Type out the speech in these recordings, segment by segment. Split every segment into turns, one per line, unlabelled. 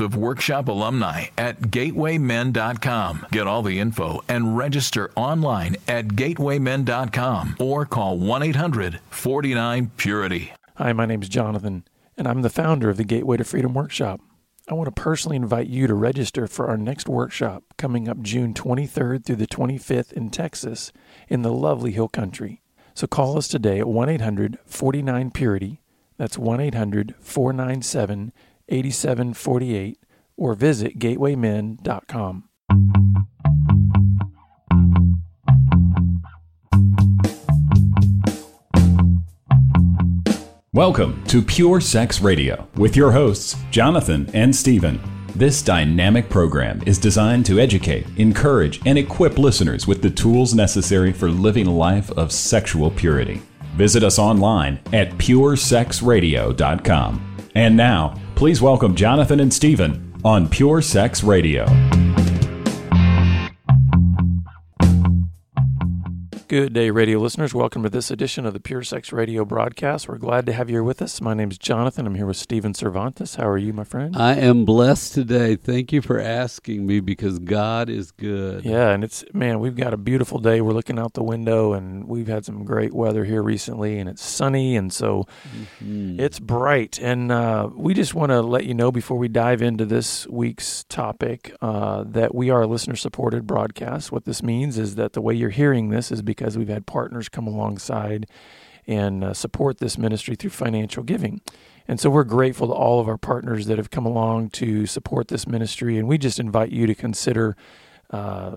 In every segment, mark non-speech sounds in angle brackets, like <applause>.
of workshop alumni at gatewaymen.com. Get all the info and register online at gatewaymen.com or call 1 800 49 Purity.
Hi, my name is Jonathan, and I'm the founder of the Gateway to Freedom Workshop. I want to personally invite you to register for our next workshop coming up June 23rd through the 25th in Texas in the lovely Hill Country. So call us today at 1 800 49 Purity. That's 1 800 497 8748 or visit gatewaymen.com.
Welcome to Pure Sex Radio with your hosts, Jonathan and Stephen. This dynamic program is designed to educate, encourage, and equip listeners with the tools necessary for living a life of sexual purity. Visit us online at puresexradio.com. And now, please welcome Jonathan and Stephen on Pure Sex Radio.
Good day, radio listeners. Welcome to this edition of the Pure Sex Radio broadcast. We're glad to have you here with us. My name is Jonathan. I'm here with Stephen Cervantes. How are you, my friend?
I am blessed today. Thank you for asking me because God is good.
Yeah, and it's, man, we've got a beautiful day. We're looking out the window and we've had some great weather here recently and it's sunny and so
Mhm.
it's bright. And uh, we just want to let you know before we dive into this week's topic uh, that we are a listener supported broadcast. What this means is that the way you're hearing this is because we've had partners come alongside and uh, support this ministry through financial giving. And so we're grateful to all of our partners that have come along to support this ministry. And we just invite you to consider uh,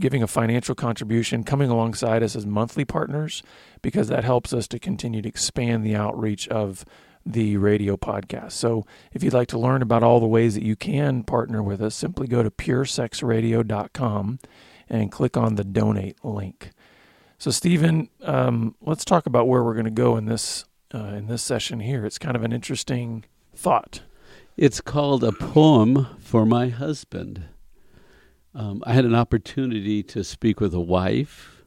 giving a financial contribution, coming alongside us as monthly partners, because that helps us to continue to expand the outreach of the radio podcast. So if you'd like to learn about all the ways that you can partner with us, simply go to puresexradio.com and click on the donate link. So, Stephen, um, let's talk about where we're going to go in this uh, in this session here. It's kind of an interesting thought.
It's called A Poem for My Husband. Um, I had an opportunity to speak with a wife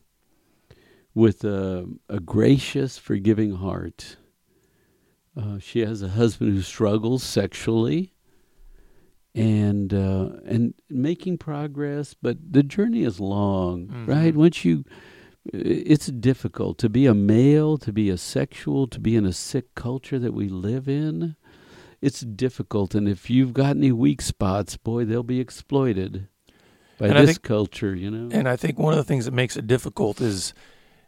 with a, a gracious, forgiving heart. Uh, she has a husband who struggles sexually and uh, and making progress, but the journey is long,
Mhm.
right? Once you, it's difficult to be a male, to be a sexual, to be in a sick culture that we live in. It's difficult, and if you've got any weak spots, boy, they'll be exploited by
And
this
think-
culture. You know,
And I think one of the things that makes it difficult is,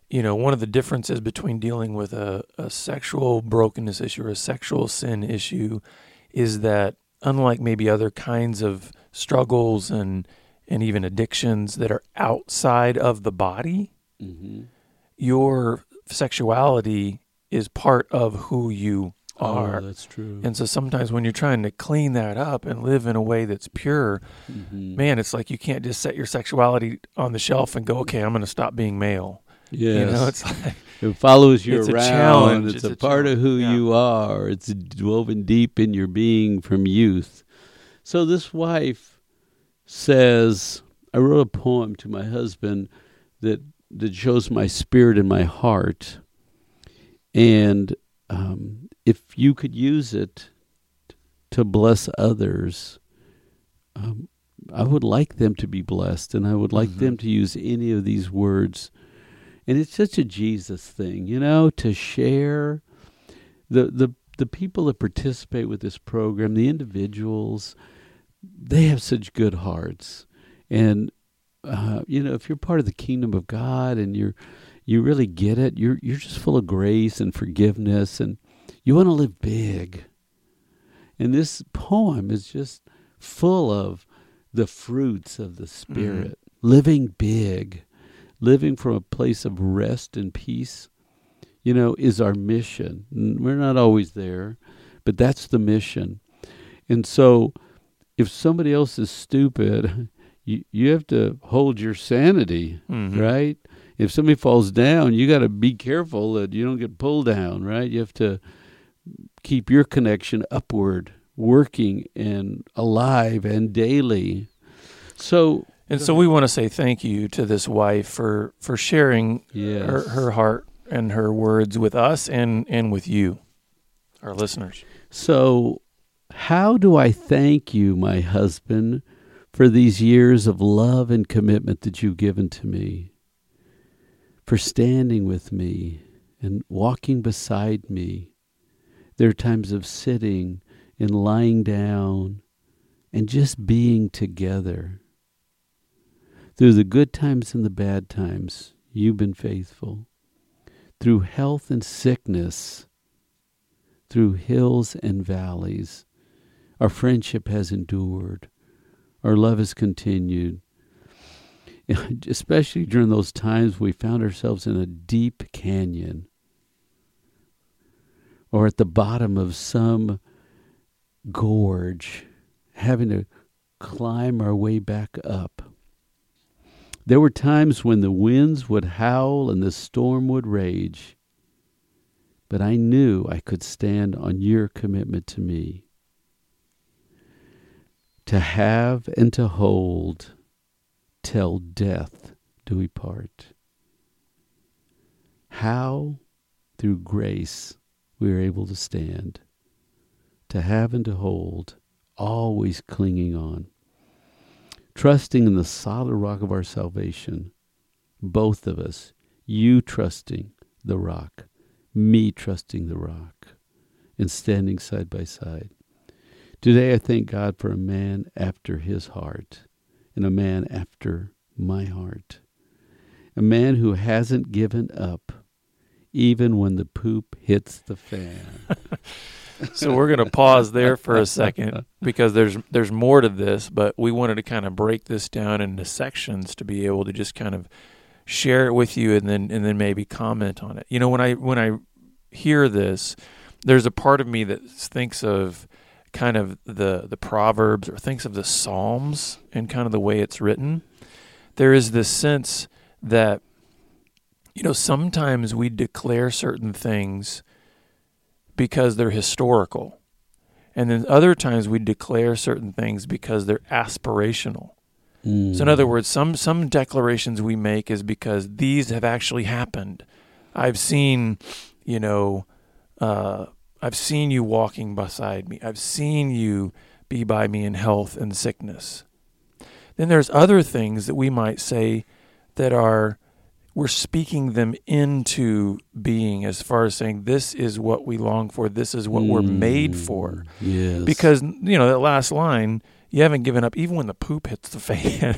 you know, one of the differences between dealing with a, a sexual brokenness issue or a sexual sin issue is that unlike maybe other kinds of struggles and and even addictions that are outside of the body,
hmm
your sexuality is part of who you are.
Oh, that's true.
and so sometimes when you're trying to clean that up and live in a way that's pure,
Mhm.
man, it's like you can't just set your sexuality on the shelf and go, okay, I'm going to stop being male.
yes.
You know, it's like, <laughs>
It follows you
It's a
around.
challenge.
It's,
It's
a,
a
part of who.
Yeah.
you are. It's woven deep in your being from youth. So this wife says, I wrote a poem to my husband that that shows my spirit and my heart. And um, if you could use it to bless others, um, I would like them to be blessed, and I would like
Mhm.
them to use any of these words. And it's such a Jesus thing, you know, to share the the the people that participate with this program, the individuals, they have such good hearts, and uh, you know, if you're part of the kingdom of God and you're you really get it, you're you're just full of grace and forgiveness, and you want to live big. And this poem is just full of the fruits of the Spirit, living big, living from a place of rest and peace. You know, is our mission. We're not always there, but that's the mission. And so if somebody else is stupid, <laughs> you you have to hold your sanity,
Mhm.
right? If somebody falls down, you got to be careful that you don't get pulled down, right? You have to keep your connection upward, working and alive and daily. So,
And so we want to say thank you to this wife for for sharing
yes.
her, her heart and her words with us and and with you, our listeners.
So, how do I thank you, my husband, for these years of love and commitment that you've given to me? For standing with me and walking beside me. There are times of sitting and lying down and just being together. Through the good times and the bad times, you've been faithful. Through health and sickness, through hills and valleys. Our friendship has endured. Our love has continued. <laughs> Especially during those times we found ourselves in a deep canyon or at the bottom of some gorge, having to climb our way back up. There were times when the winds would howl and the storm would rage but I knew I could stand on your commitment to me. To have and to hold till death do we part. How, through grace, we are able to stand. To have and to hold, always clinging on. Trusting in the solid rock of our salvation, both of us, you trusting the rock me trusting the rock and standing side by side. Today I thank God for a man after his heart and a man after my heart. A man who hasn't given up even when the poop hits the fan. <laughs>
So we're going to pause there for a second <laughs> because there's there's more to this, but we wanted to kind of break this down into sections to be able to just kind of share it with you and then and then maybe comment on it. You know, when I when I hear this, there's a part of me that thinks of kind of the the proverbs or thinks of the psalms and kind of the way it's written. There is this sense that you know, sometimes we declare certain things because they're historical. And then other times we declare certain things because they're aspirational.
Mm.
So in other words, some some declarations we make is because these have actually happened. I've seen, you know, uh, I've seen you walking beside me. I've seen you be by me in health and sickness. Then there's other things that we might say that are we're speaking them into being as far as saying this is what we long for, this is what we're made for.
Mm. Yes.
Because you know that last line, you haven't given up even when the poop hits the <laughs> fan.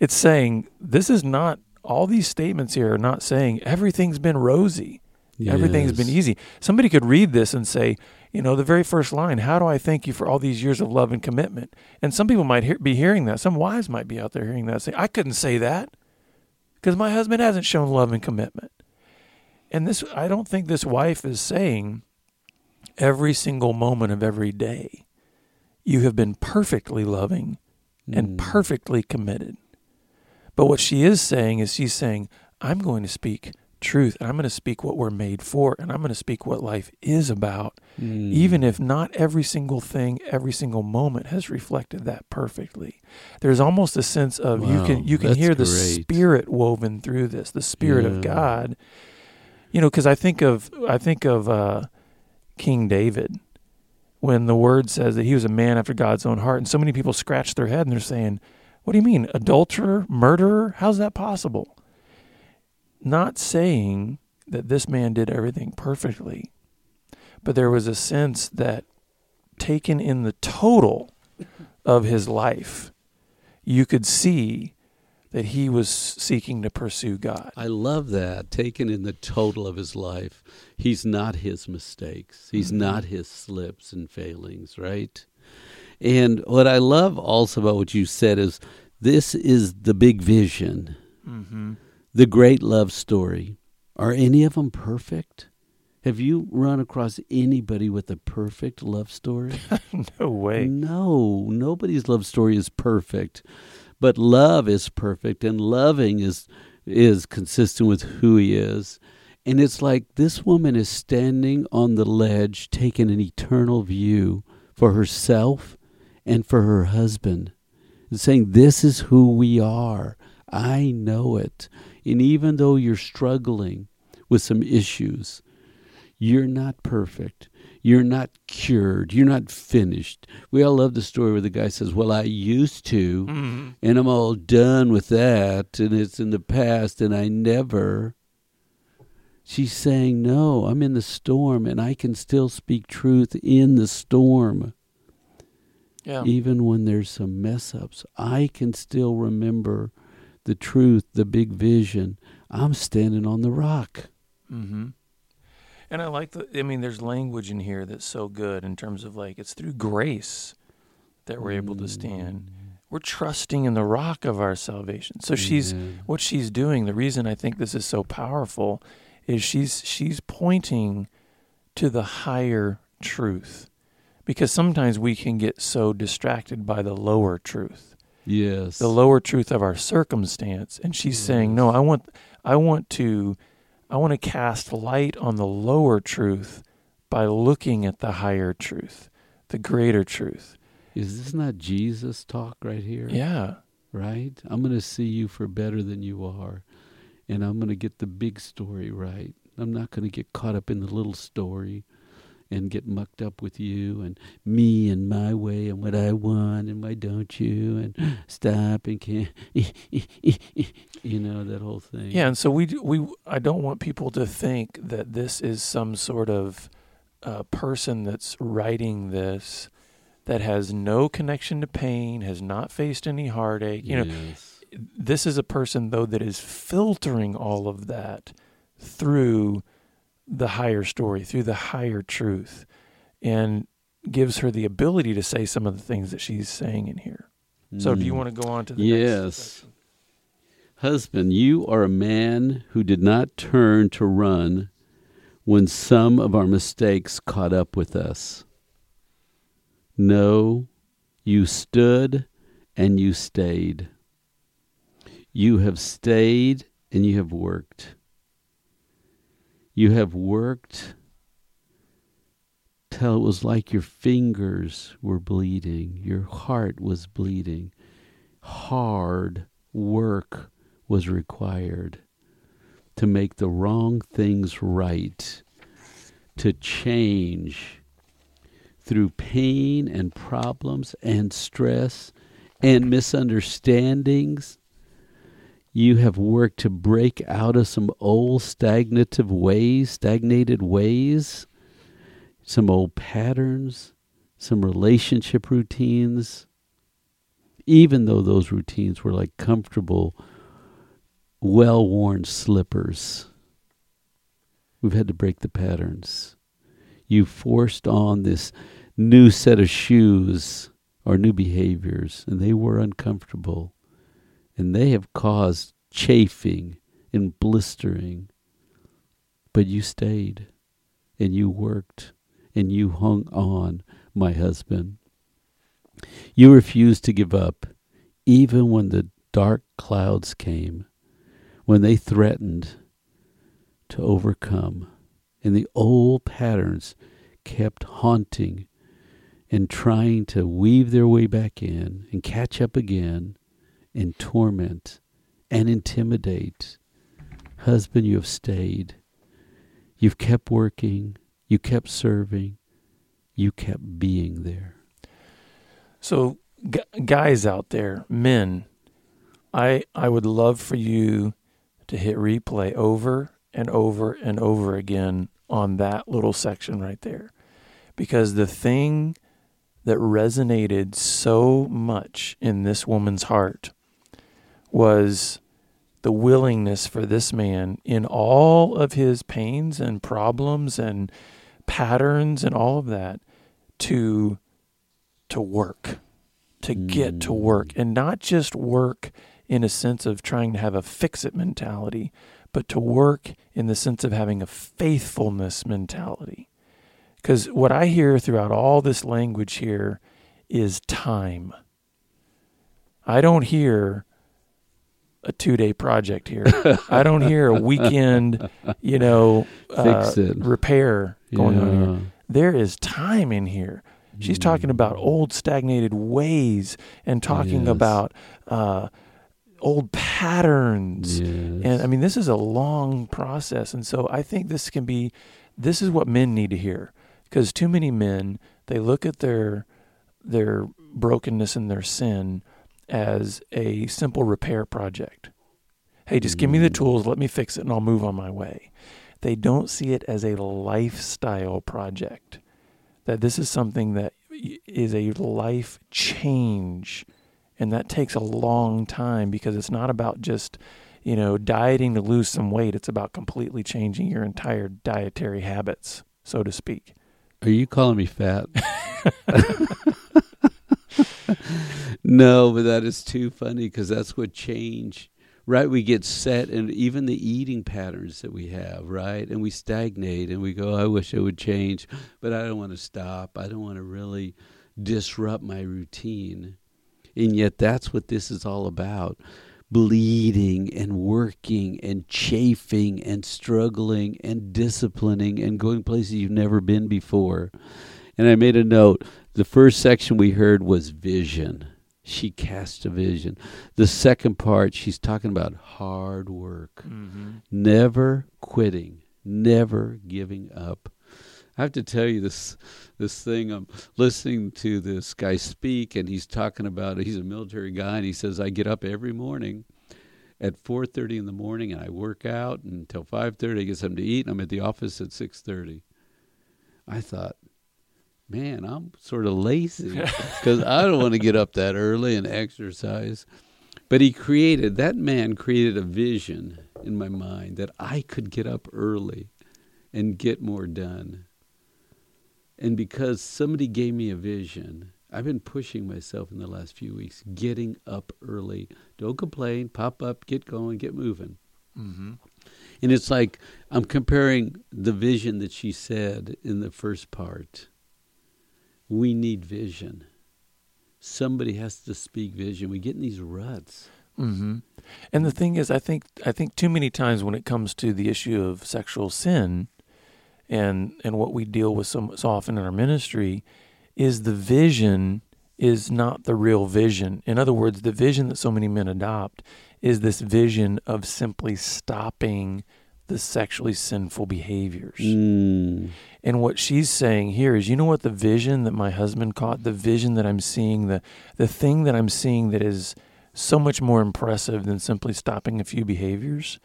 it's saying this is not all these statements here are not saying everything's been rosy. Everything's been easy. Somebody could read this and say, you know, the very first line, how do I thank you for all these years of love and commitment? And some people might hear, be hearing that. Some wives might be out there hearing that say, I couldn't say that because my husband hasn't shown love and commitment. And this, I don't think this wife is saying every single moment of every day, you have been perfectly loving and
Mm.
perfectly committed. But what she is saying is she's saying, I'm going to speak truth and I'm going to speak what we're made for and I'm going to speak what life is about,
Mm.
even if not every single thing, every single moment has reflected that perfectly. There's almost a sense of you can you can hear the
great.
spirit woven through this, the spirit of God. You know, because I think of I think of uh, King David when the word says that he was a man after God's own heart, and so many people scratch their head and they're saying, "What do you mean, adulterer, murderer? How's that possible?" Not saying that this man did everything perfectly, but there was a sense that taken in the total of his life, you could see that he was seeking to pursue God.
I love that. Taken in the total of his life, he's not his mistakes. He's
Mhm.
not his slips and failings, right? And what I love also about what you said is this is the big vision,
Mm-hmm.
The great love story. Are any of them perfect? Have you run across anybody with a perfect love story? <laughs>
no way.
No, nobody's love story is perfect. But love is perfect and loving is is consistent with who he is. And it's like this woman is standing on the ledge taking an eternal view for herself and for her husband. And saying this is who we are. I know it. And even though you're struggling with some issues, you're not perfect. You're not cured. You're not finished. We all love the story where the guy says, Well, I used to,
Mm-hmm.
and I'm all done with that, and it's in the past, and I never. She's saying, No, I'm in the storm, and I can still speak truth in the storm.
Yeah.
Even when there's some mess ups, I can still remember the truth, the big vision. I'm standing on the rock.
Mm-hmm. And I like the. I mean, there's language in here that's so good in terms of like it's through grace that we're able to stand. We're trusting in the rock of our salvation. So she's what she's doing. The reason I think this is so powerful is she's she's pointing to the higher truth, because sometimes we can get so distracted by the lower truth
Yes.
the lower truth of our circumstance and she's saying no i want i want to i want to cast light on the lower truth by looking at the higher truth the greater truth
Is this not Jesus talk right here?
yeah
Right? I'm going to see you for better than you are. And I'm going to get the big story right. I'm not going to get caught up in the little story and get mucked up with you and me and my way and what I want and why don't you and <gasps> stop and can't <laughs> you know that whole thing.
yeah and so we we i don't want people to think that this is some sort of uh, person that's writing this that has no connection to pain has not faced any heartache you know this is a person though that is filtering all of that through the higher story through the higher truth and gives her the ability to say some of the things that she's saying in here so do you
Mm.
want to go on to the next
Yes. Husband, you are a man who did not turn to run when some of our mistakes caught up with us. No, you stood and you stayed. You have stayed and you have worked. You have worked till it was like your fingers were bleeding, your heart was bleeding. Hard work was required to make the wrong things right, to change through pain and problems and stress and misunderstandings. You have worked to break out of some old stagnative ways, stagnated ways, some old patterns, some relationship routines, even though those routines were like comfortable, well worn slippers. We've had to break the patterns. You forced on this new set of shoes or new behaviors, and they were uncomfortable. And they have caused chafing and blistering. But you stayed, and you worked, and you hung on, my husband. You refused to give up, even when the dark clouds came, when they threatened to overcome, and the old patterns kept haunting and trying to weave their way back in and catch up again and torment and intimidate. Husband, you have stayed. You've kept working. You kept serving. You kept being there.
so gu guys out there men i i would love for you to hit replay over and over and over again on that little section right there because the thing that resonated so much in this woman's heart was the willingness for this man in all of his pains and problems and patterns and all of that to to work to get to mm. work and not just work in a sense of trying to have a fix it mentality but to work in the sense of having a faithfulness mentality. Because what I hear throughout all this language here is time. I don't hear a two day project here. <laughs> I don't hear a weekend, you know, <laughs> uh, repair going yeah. on here. There is time in here. She's mm. talking about old stagnated ways and talking yes. about uh, old patterns. Yes. And I mean, this is a long process. And so I think this can be, this is what men need to hear. Because too many men, they look at their, their brokenness and their sin as a simple repair project. Hey, just give me the mm. tools, let me fix it, and I'll move on my way. They don't see it as a lifestyle project. That this is something that is a life change. And that takes a long time because it's not about just, you know, dieting to lose some weight. It's about completely changing your entire dietary habits, so to speak.
Are you calling me fat? <laughs> <laughs> no, but that is too funny because that's what change, right? We get set, and even the eating patterns that we have, right? And we stagnate and we go, I wish I would change, but I don't want to stop. I don't want to really disrupt my routine. And yet, that's what this is all about bleeding and working and chafing and struggling and disciplining and going places you've never been before. And I made a note. The first section we heard was vision. She casts a vision. The second part, she's talking about hard work, mm-hmm. never quitting, never giving up. I have to tell you this this thing. I'm listening to this guy speak, and he's talking about he's a military guy, and he says I get up every morning at 4:30 in the morning, and I work out until 5:30. I get something to eat, and I'm at the office at 6:30. I thought, man, I'm sort of lazy <laughs> because I don't want to get up that early and exercise. But he created, that man created a vision in my mind that I could get up early and get more done. And because somebody gave me a vision, I've been pushing myself in the last few weeks, getting up early. Don't complain, pop up, get going, get moving. Mm-hmm. And it's like I'm comparing the vision that she said in the first part we need vision. Somebody has to speak vision. We get in these ruts.
Mm-hmm. And the thing is, I think I think too many times when it comes to the issue of sexual sin, and and what we deal with so, so often in our ministry, is the vision is not the real vision. In other words, the vision that so many men adopt is this vision of simply stopping the sexually sinful behaviors. Mm. And what she's saying here is, you know what the vision that my husband caught, the vision that I'm seeing, the the thing that I'm seeing that is so much more impressive than simply stopping a few behaviors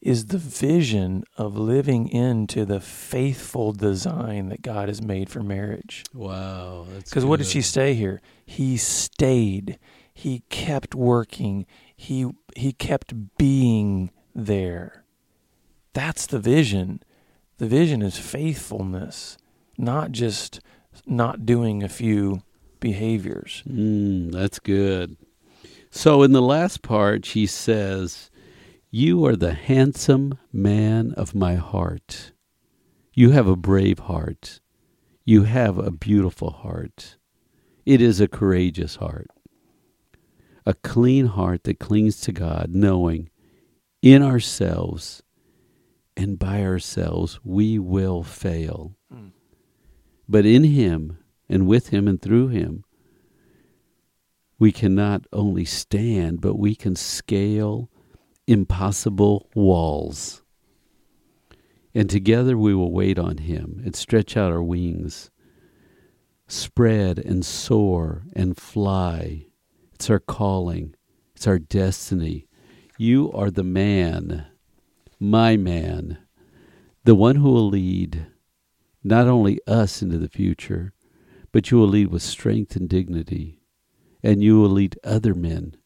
is the vision of living into the faithful design that God has made for marriage.
Wow.
Because what did she say here? He stayed. He kept working. He he kept being there. That's the vision. The vision is faithfulness, not just not doing a few behaviors.
Mm, that's good. So in the last part, she says, You are the handsome man of my heart. You have a brave heart. You have a beautiful heart. It is a courageous heart. A clean heart that clings to God, knowing in ourselves and by ourselves we will fail. Mm. But in Him and with Him and through Him, we can not only stand, but we can scale impossible walls. And together we will wait on Him and stretch out our wings, spread and soar and fly. It's our calling, it's our destiny. You are the man my man, the one who will lead not only us into the future, but you will lead with strength and dignity, and you will lead other men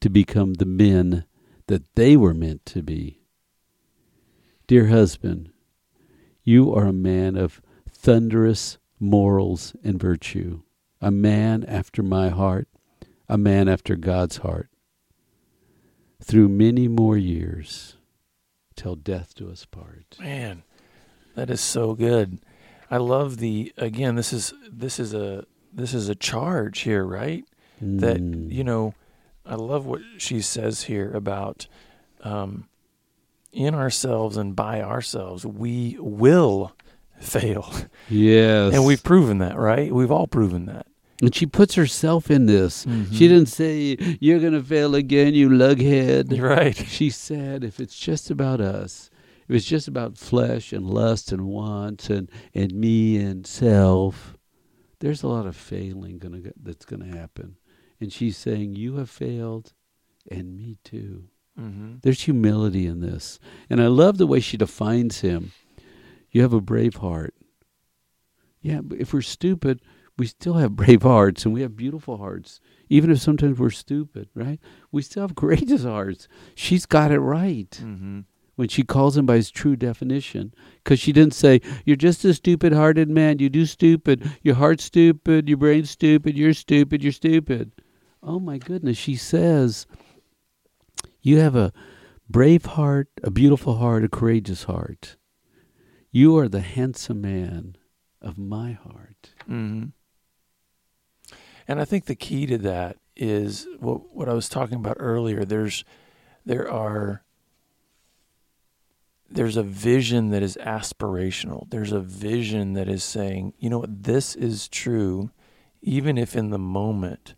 to become the men that they were meant to be. Dear husband, you are a man of thunderous morals and virtue, a man after my heart, a man after God's heart. Through many more years, till death do us part.
Man, that is so good. I love the again. This is this is a this is a charge here, right? That
Mm.
you know, I love what she says here about um, in ourselves and by ourselves we will <laughs> fail,
Yes.
and we've proven that, right? We've all proven that.
And she puts herself in this.
Mhm.
She didn't say, You're gonna fail again, you lughead. <laughs>
Right.
She said, if it's just about us, if it's just about flesh and lust and wants and, and me and self, there's a lot of failing gonna go- that's gonna happen. And she's saying, You have failed, and me too.
Mm-hmm.
There's humility in this. And I love the way she defines him. You have a brave heart. Yeah, but if we're stupid, we still have brave <laughs> hearts and we have beautiful hearts. Even if sometimes we're stupid, right? We still have courageous hearts. She's got it right
Mm-hmm.
when she calls him by his true definition. Because she didn't say, You're just a stupid hearted man. You do stupid. Your heart's stupid. Your brain's stupid. You're stupid. You're stupid. Oh my goodness. She says, You have a brave heart, a beautiful heart, a courageous heart. You are the handsome man of my heart.
Mm-hmm. And I think the key to that is what what I was talking about earlier. There's there are there's a vision that is aspirational. There's a vision that is saying, you know what, this is true, even if in the moment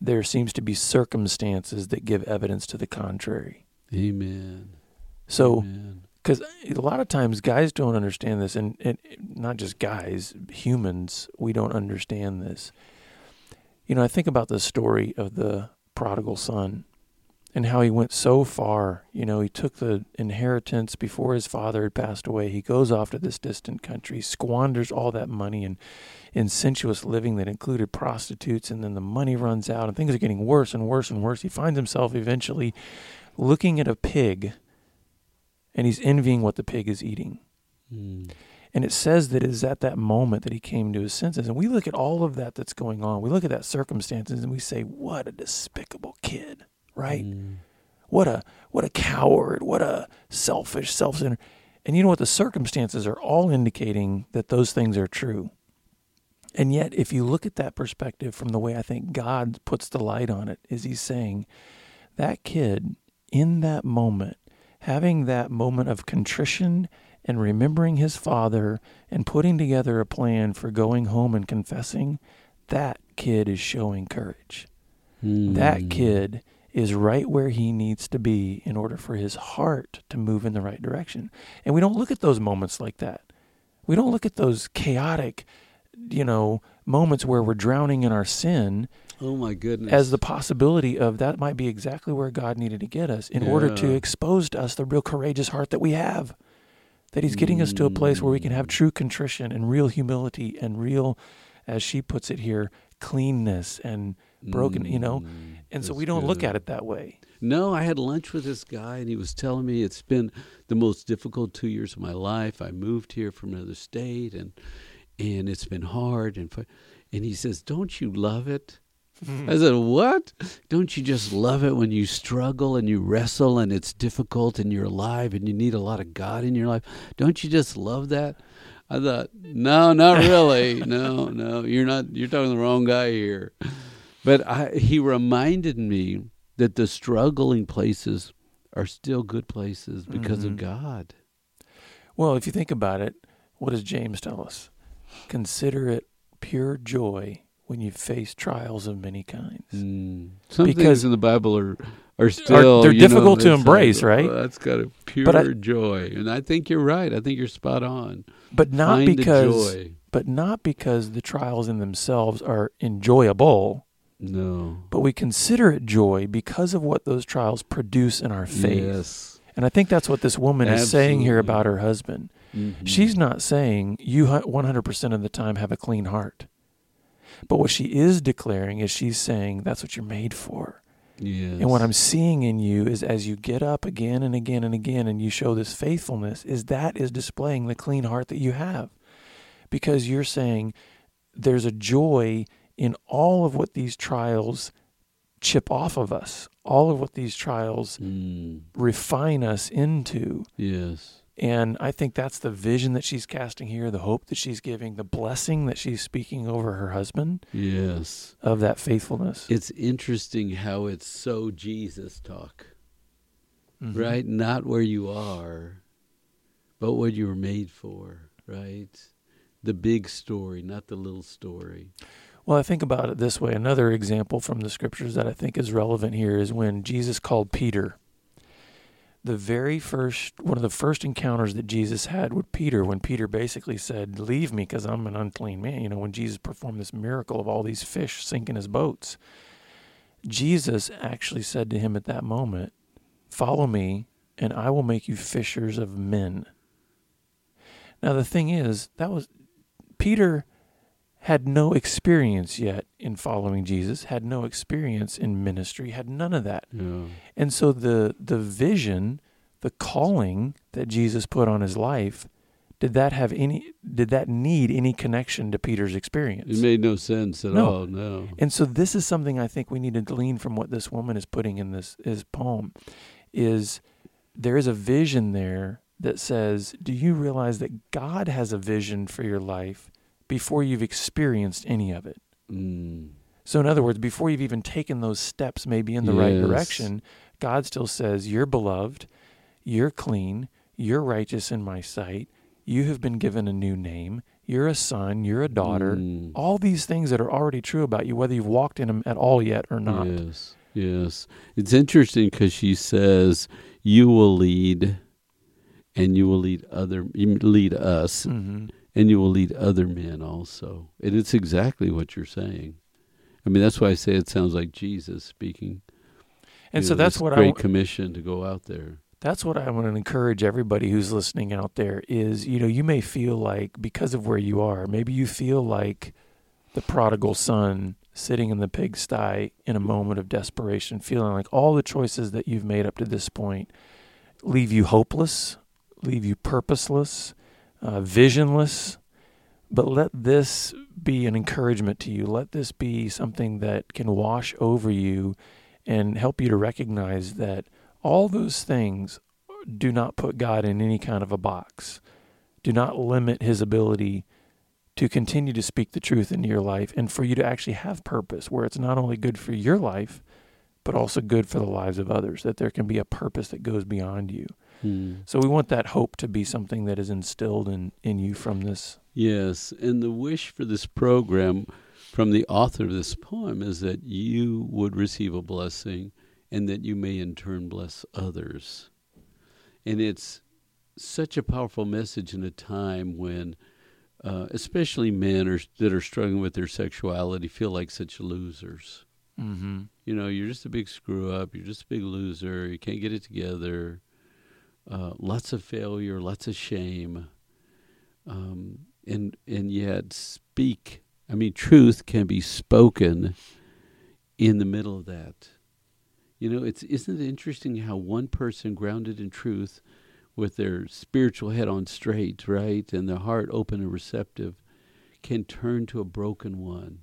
there seems to be circumstances that give evidence to the contrary.
Amen.
So because a lot of times guys don't understand this and, and not just guys humans we don't understand this you know i think about the story of the prodigal son and how he went so far you know he took the inheritance before his father had passed away he goes off to this distant country squanders all that money in in sensuous living that included prostitutes and then the money runs out and things are getting worse and worse and worse he finds himself eventually looking at a pig and he's envying what the pig is eating.
Mm.
And it says that it is at that moment that he came to his senses. And we look at all of that that's going on. We look at that circumstances and we say, "What a despicable kid!" Right?
Mm.
What a what a coward! What a selfish, self-centered. And you know what? The circumstances are all indicating that those things are true. And yet, if you look at that perspective from the way I think God puts the light on it, is He's saying that kid in that moment, having that moment of contrition and remembering his father and putting together a plan for going home and confessing, that kid is showing courage. That
Mm.
kid is right where he needs to be in order for his heart to move in the right direction. And we don't look at those moments like that. We don't look at those chaotic, you know, moments where we're drowning in our sin
Oh my goodness.
as the possibility of that might be exactly where God needed to get us in order to expose to us the real courageous heart that we have. That He's getting us to a place where we can have
Mm.
true contrition and real humility and real, as she puts it here, cleanness and broken, you know.
Mm,
And so we don't look at it that way.
No, I had lunch with this guy, and he was telling me it's been the most difficult two years of my life. I moved here from another state, and and it's been hard. And and he says, "Don't you love it?" I said, "What? Don't you just love it when you struggle and you wrestle and it's difficult and you're alive and you need a lot of God in your life? Don't you just love that?" I thought, "No, not really. no, <laughs> no, you're not. You're talking to the wrong guy here." But I, he reminded me that the struggling places are still good places because of
Mhm.
God.
Well, if you think about it, what does James tell us? Consider it pure joy when you face trials of many kinds.
Mm. Some
Because-
things in the Bible are are still
they're
you know,
difficult to embrace,
like,
right?
oh, that's got a pure
I-
joy, and I think you're right. I think you're spot on.
But not
Find
because but not because the trials in themselves are enjoyable,
No.
but we consider it joy because of what those trials produce in our faith.
Yes.
And I think that's what this woman is saying here about her husband.
Mhm.
She's not saying you 100% of the time have a clean heart. But what she is declaring is she's saying that's what you're made for.
Yes.
And what I'm seeing in you is as you get up again and again and again and you show this faithfulness, is that is displaying the clean heart that you have. Because you're saying there's a joy in all of what these trials chip off of us. All of what these trials
Mm.
refine us into.
Yes.
And I think that's the vision that she's casting here, the hope that she's giving, the blessing that she's speaking over her husband
Yes.
of that faithfulness.
It's interesting how it's so Jesus talk,
Mhm.
right? Not where you are, but what you were made for, right? The big story, not the little story.
Well, I think about it this way. Another example from the scriptures that I think is relevant here is when Jesus called Peter. The very first, one of the first encounters that Jesus had with Peter, when Peter basically said, Leave me because I'm an unclean man. You know, when Jesus performed this miracle of all these fish sinking his boats, Jesus actually said to him at that moment, Follow me, and I will make you fishers of men. Now, the thing is, that was Peter had no experience yet in following Jesus, had no experience in ministry, had none of that.
Yeah.
And so the the vision, the calling that Jesus put on his life, did that have any did that need any connection to Peter's experience?
It made no sense at
No.
all. No.
And so this is something I think we need to glean from what this woman is putting in this his poem is there is a vision there that says, do you realize that God has a vision for your life before you've experienced any of it?
Mm.
So in other words, before you've even taken those steps maybe in the right direction, God still says, you're beloved, you're clean, you're righteous in my sight, you have been given a new name, you're a son, you're a daughter.
Mm.
All these things that are already true about you, whether you've walked in them at all yet or not.
Yes. Yes. It's interesting because she says, "You will lead, and you will lead other, you lead us,
hmm
and you will lead other men also." And it's exactly what you're saying. I mean, that's why I say it sounds like Jesus speaking.
And
You
so
know,
that's what I
great commission to go out there.
that's what I want to encourage everybody who's listening out there is, you know, you may feel like because of where you are, maybe you feel like the prodigal son sitting in the pigsty in a moment of desperation, feeling like all the choices that you've made up to this point leave you hopeless, leave you purposeless, uh, visionless. But let this be an encouragement to you. Let this be something that can wash over you and help you to recognize that all those things do not put God in any kind of a box, do not limit his ability to continue to speak the truth into your life and for you to actually have purpose where it's not only good for your life, but also good for the lives of others, that there can be a purpose that goes beyond you.
Hmm.
So we want that hope to be something that is instilled in, in you from this.
Yes, and the wish for this program from the author of this poem is that you would receive a blessing and that you may in turn bless others. And it's such a powerful message in a time when, uh, especially men are, that are struggling with their sexuality, feel like such losers.
Mm-hmm.
You know, you're just a big screw up. You're just a big loser. You can't get it together. Uh, lots of failure, lots of shame, um, and and yet speak. I mean, truth can be spoken in the middle of that. You know, it's isn't it interesting how one person grounded in truth, with their spiritual head on straight, right, and their heart open and receptive, can turn to a broken one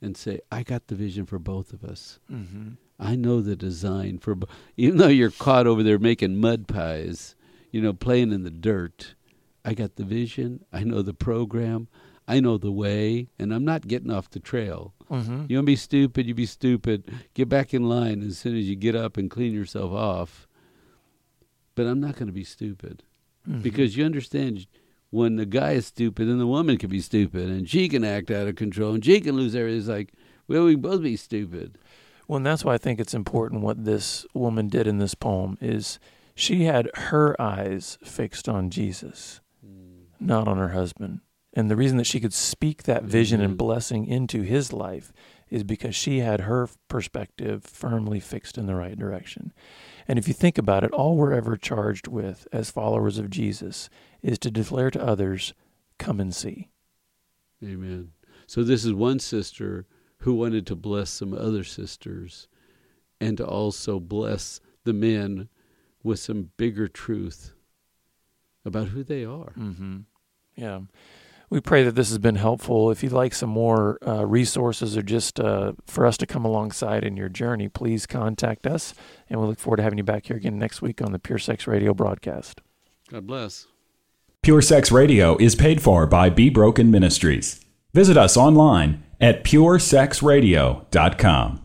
and say, I got the vision for both of us.
Mm-hmm.
I know the design for, even though you're caught over there making mud pies, you know, playing in the dirt. I got the vision. I know the program. I know the way, and I'm not getting off the trail.
Mm-hmm.
You want to be stupid, you be stupid. Get back in line as soon as you get up and clean yourself off. But I'm not going to be stupid
Mm-hmm.
because you understand when the guy is stupid, then the woman can be stupid, and she can act out of control, and she can lose everything. It's like, well, we can both be stupid.
Well, and that's why I think it's important what this woman did in this poem is she had her eyes fixed on Jesus, not on her husband. And the reason that she could speak that vision and
Mhm.
blessing into his life is because she had her perspective firmly fixed in the right direction. And if you think about it, all we're ever charged with as followers of Jesus is to declare to others, come and see.
Amen. So this is one sister who wanted to bless some other sisters and to also bless the men with some bigger truth about who they are.
Mm-hmm. Yeah. We pray that this has been helpful. If you'd like some more uh, resources or just uh, for us to come alongside in your journey, please contact us. And we look forward to having you back here again next week on the Pure Sex Radio broadcast.
God bless.
Pure Sex Radio is paid for by Be Broken Ministries. Visit us online at puresexradio.com.